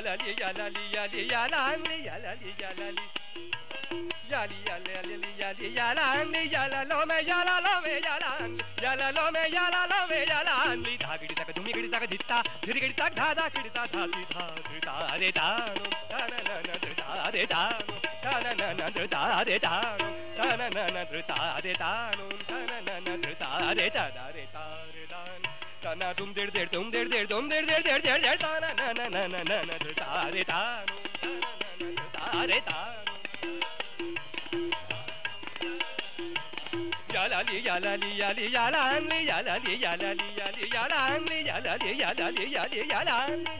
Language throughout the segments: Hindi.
yalali yalali yalali yalali yalali yali yali yali yali yalali yalalo me yalalo me yalali yalalo me yalalo me yalali dhagidi tak dumi gidi tak ditta dhiri gidi tak dhada gidi tak dhati dha dhita re dano dana na na dhita re dano dana na na dhita re dano dana na na dhita re dano dana na na dhita re re ta re dana dum dir dir dum dir dir dum dir dir dir dir dir dana na na na na na na dhita re dano dana na na dhita re dano yalali yalali yali yalali yalali yalali yali yalali yalali yalali yali yalali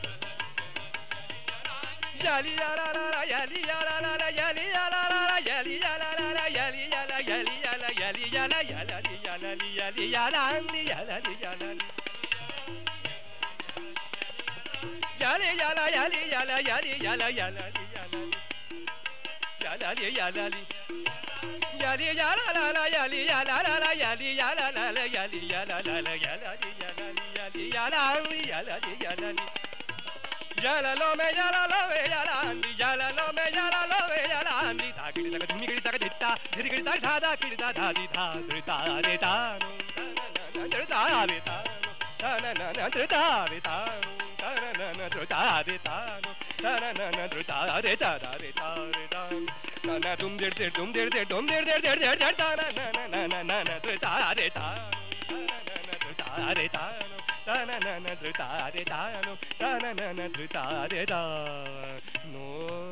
yali yalalala yali yalalala yali yalalala yali yalalala yali yala yali yala yali yala yalali yalali yali yalali yalali yalali yali yala yali yala yali yala yalali yalali yalali yalali yali yala la la yali yala la la yali yala la la yali yala la la yalali yali yalali yalali yalali yala lo me yala lo me yalali yala lo me yala lo me yalali ta gidi ta dumi gidi ta ditta dhiri gidi ta dha da gidi ta dha di dha dhri ta re ta no na na na dhiri ta re ta no ta na na na ta re ta no ta ta na na na ta re ta no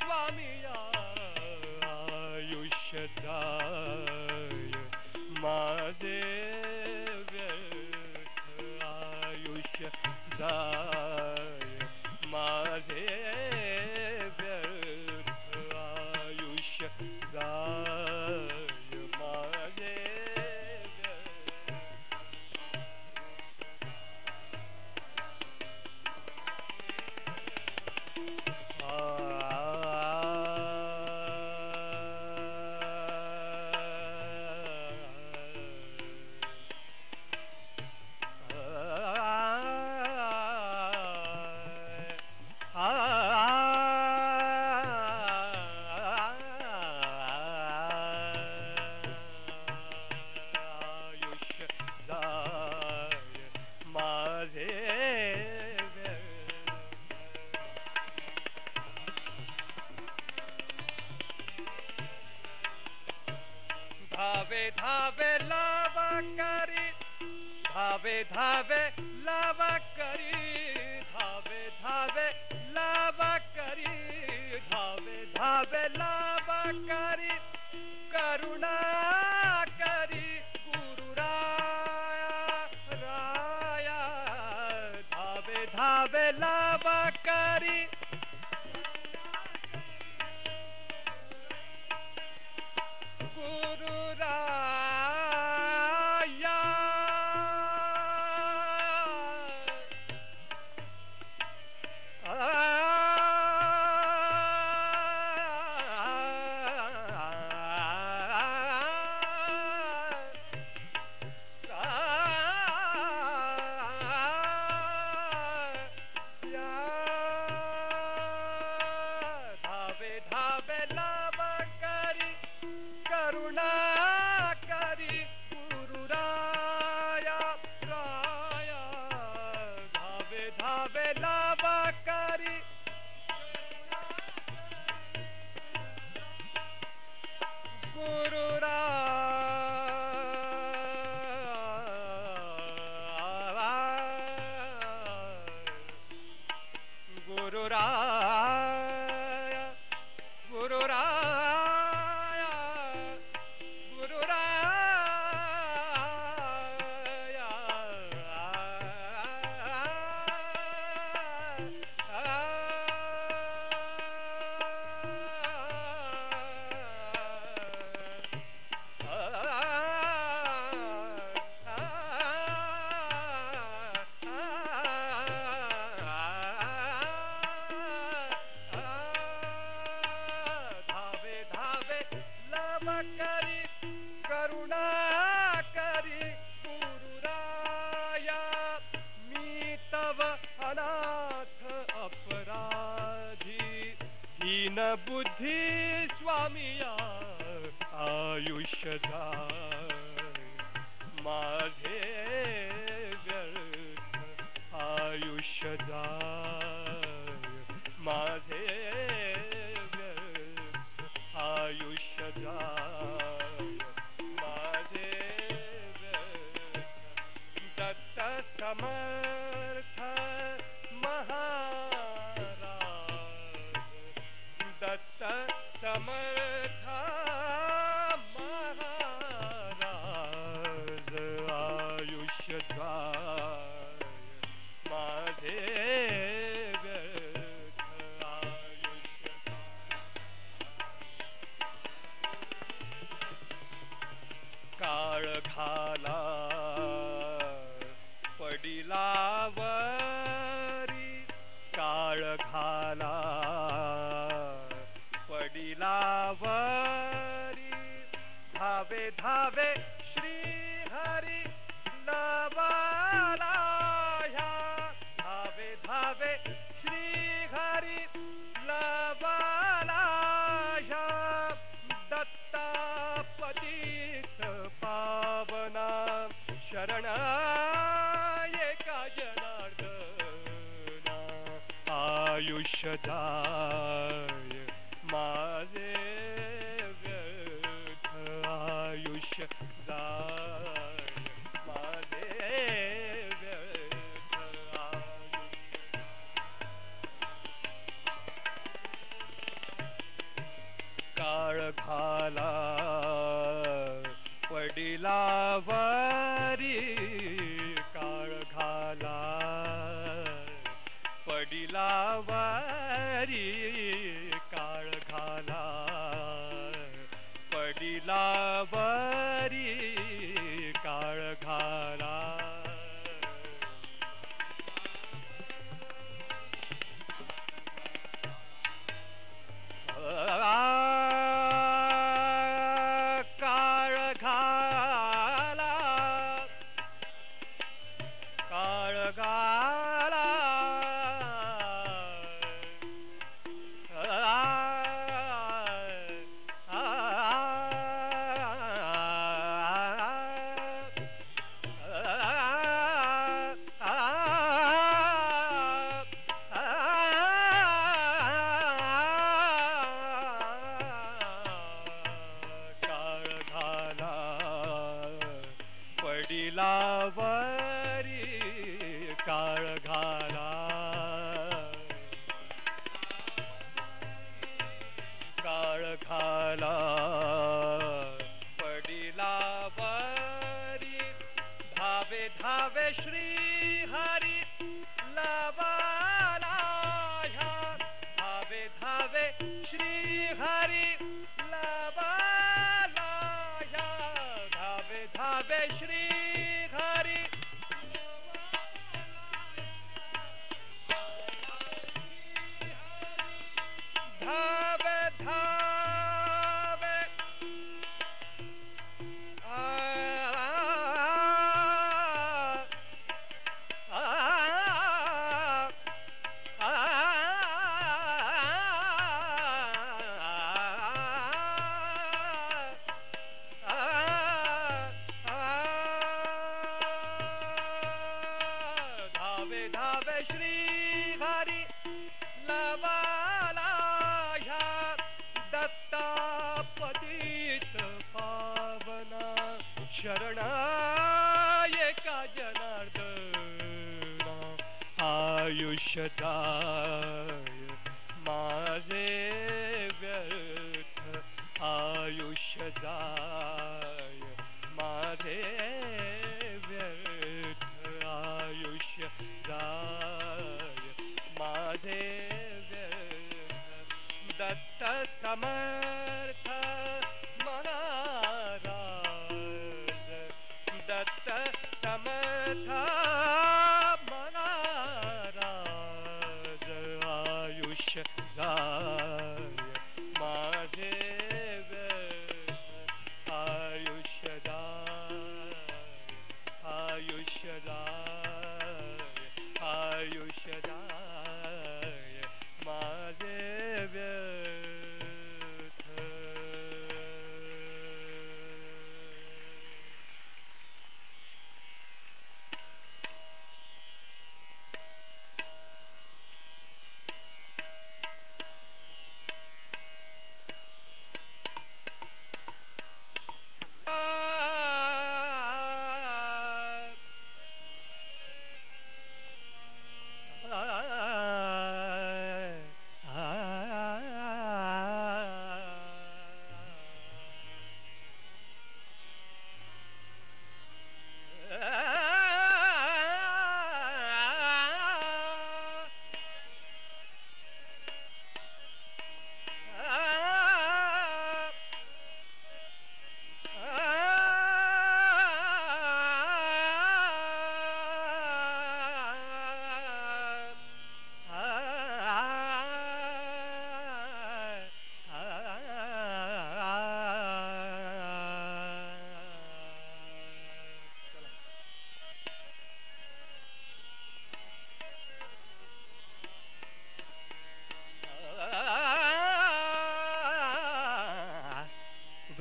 स्वामिया आयुष्य लावा करी।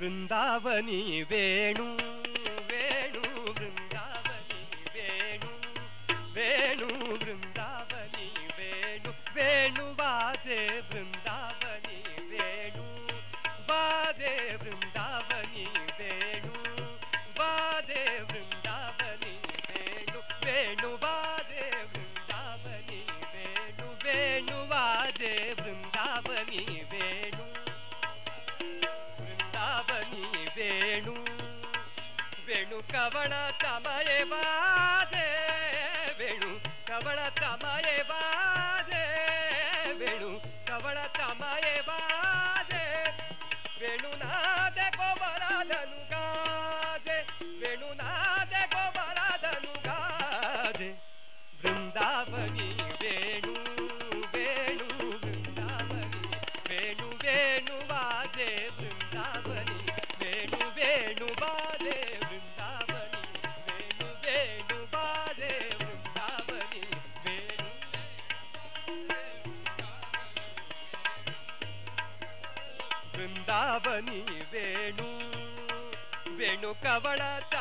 பிருந்தாவனி வேணும்.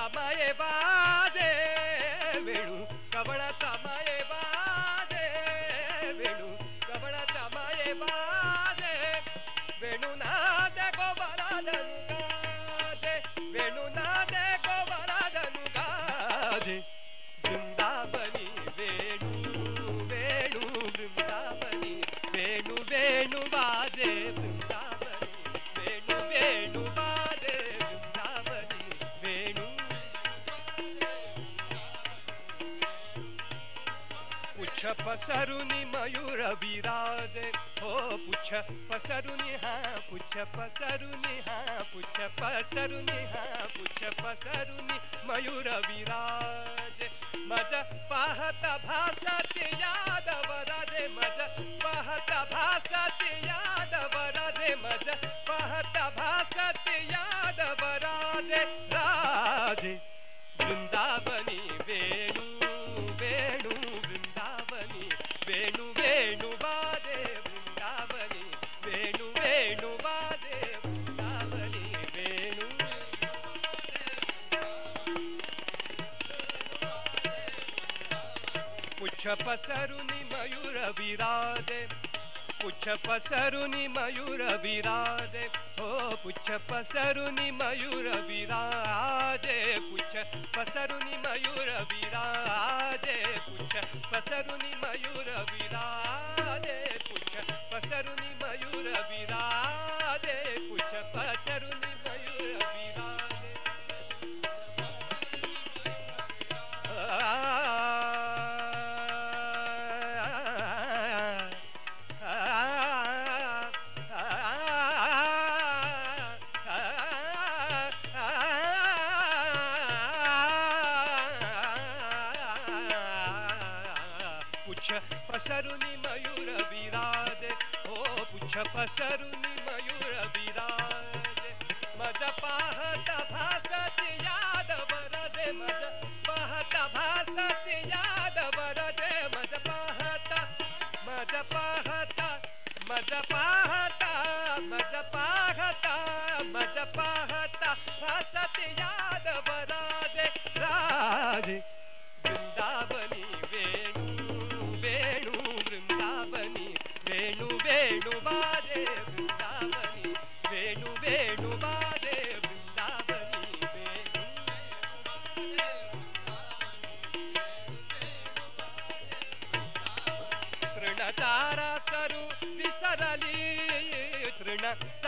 ಸಮಯ ಬಾಜೆ ಬೆಳು ಕವಳ ಸಮಯ मयूर विराज। ओ पश पसरु पसरु पच्छ पसरुहा पश पसरु मयूर विराज। मज पहत भाष याद वे मज पहत भासच याद वे मज पहत भासति यादराज सुनि मयूर विराधुनि मयूर विराधसरी मयूर विराजे। पशरी मयूर विराजे। पच्छी मयूर विराधे पसरी मयूर वि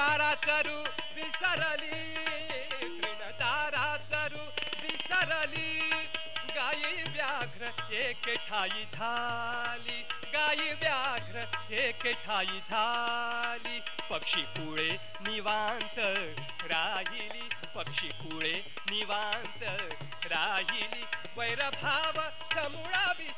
तारा करू विसरली तारा करू विसरली. गाई व्याघ्र एक ठाई झाली गाई व्याघ्र एक ठाई झाली. पक्षी कुळे निवांत राहिली पक्षी कुळे निवांत राहिली. वैरभाव समुळावी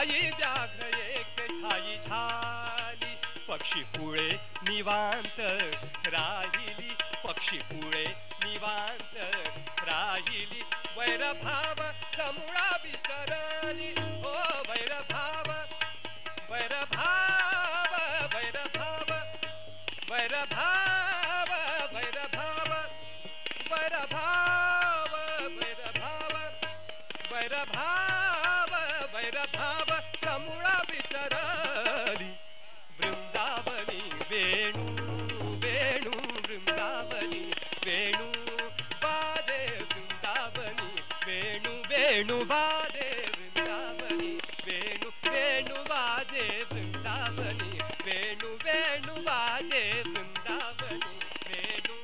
गायी व्याघ्र एक ठाई झाली. पक्षी पुळे निवांत राहिली. पक्षी पुळे निवांत राहिली. वैरभाव वृन्दावनि वेणु वेणुवादे वृन्दावनि वेणु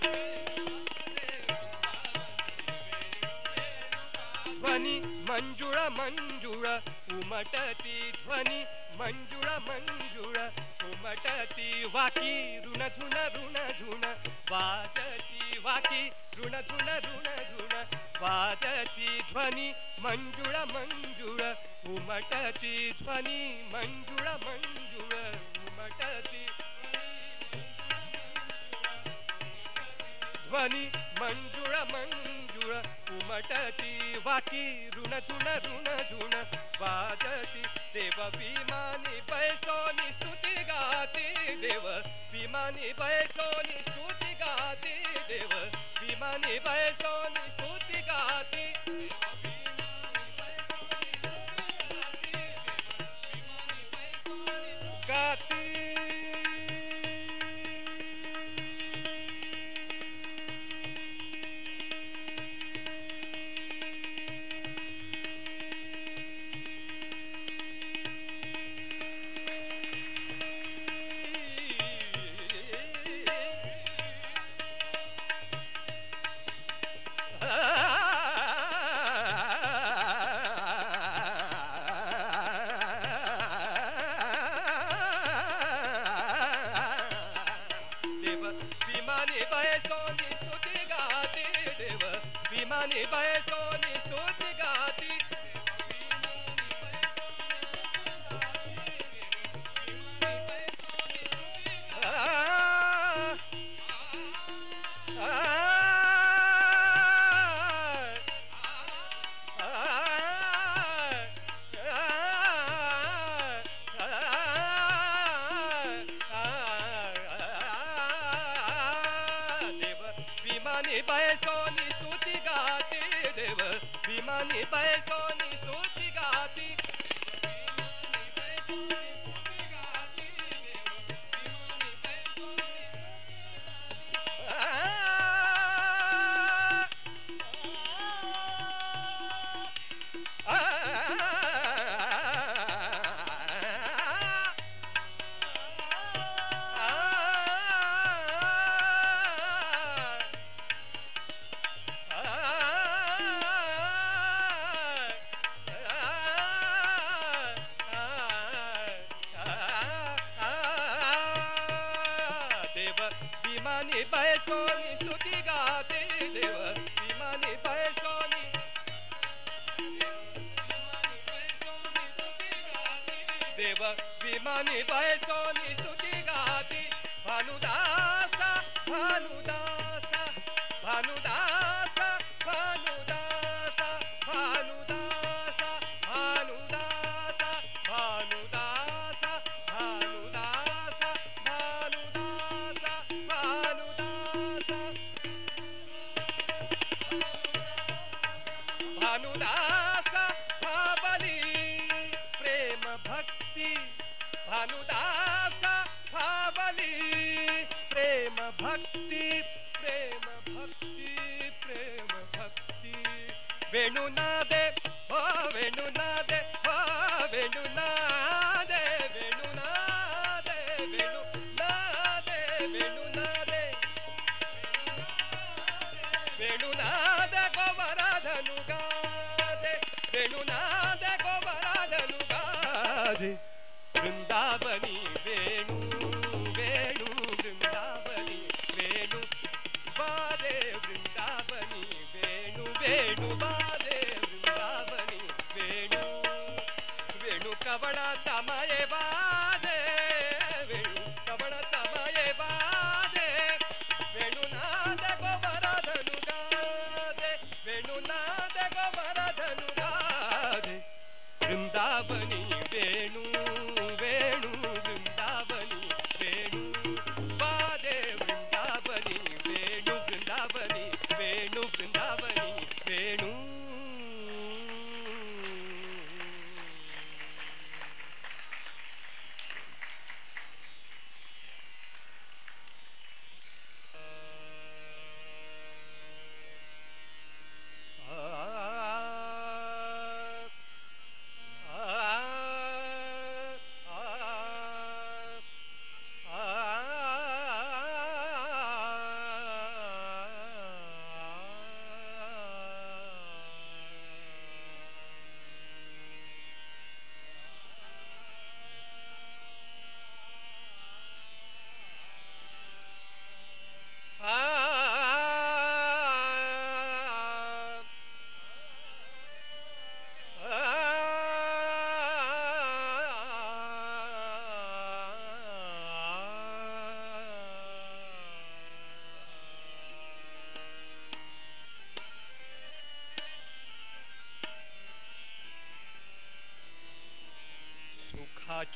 ध्वनि मञ्जुळ मञ्जुळ उमटति ध्वनि मञ्जुळ मञ्जुळ उमटति वाकी रुचति वाकी ऋणधुन ऋण ध्वनि मंजुळ मंजुळ उमटती ध्वनि मंजुळ मंजुळ उमटती ध्वनि मंजुळ मंजुळ उमटती वाकी ऋण धुन ऋण धुन वाजती देव विमानी बैसोनी स्तुती गाती देव विमानी बैसोनी स्तुती गाती देव विमानी बैसोनी स्तुती लगाते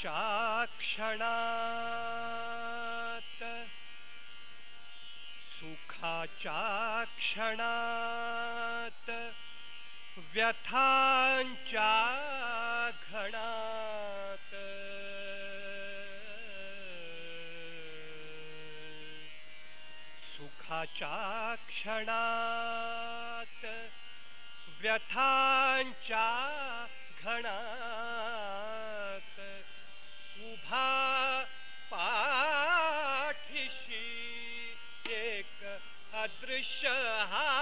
चाक्षण सुखा चाक्षणात्। सुखाचाक्षणात्। व्यथाञ्चाघणात्। सुखाचाक्षणात्। व्यथाञ्चाघणात्। पाठिशी एक अदृश्य हा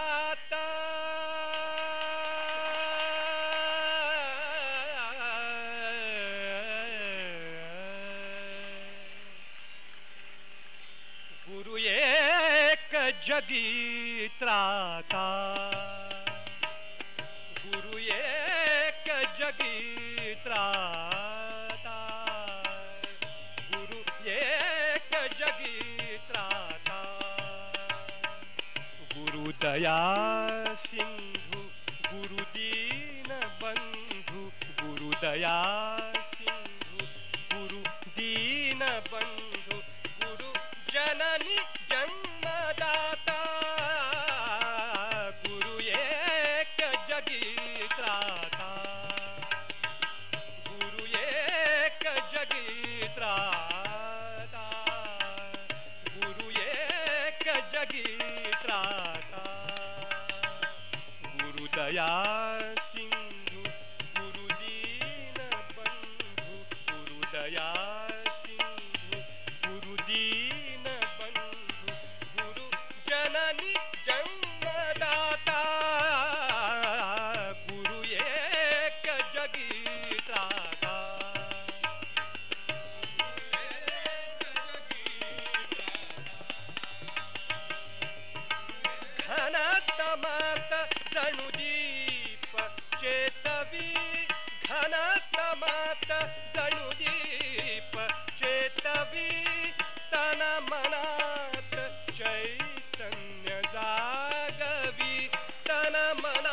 दया सिन्धु गुरुदीन बन्धु गुरुदया ಮನ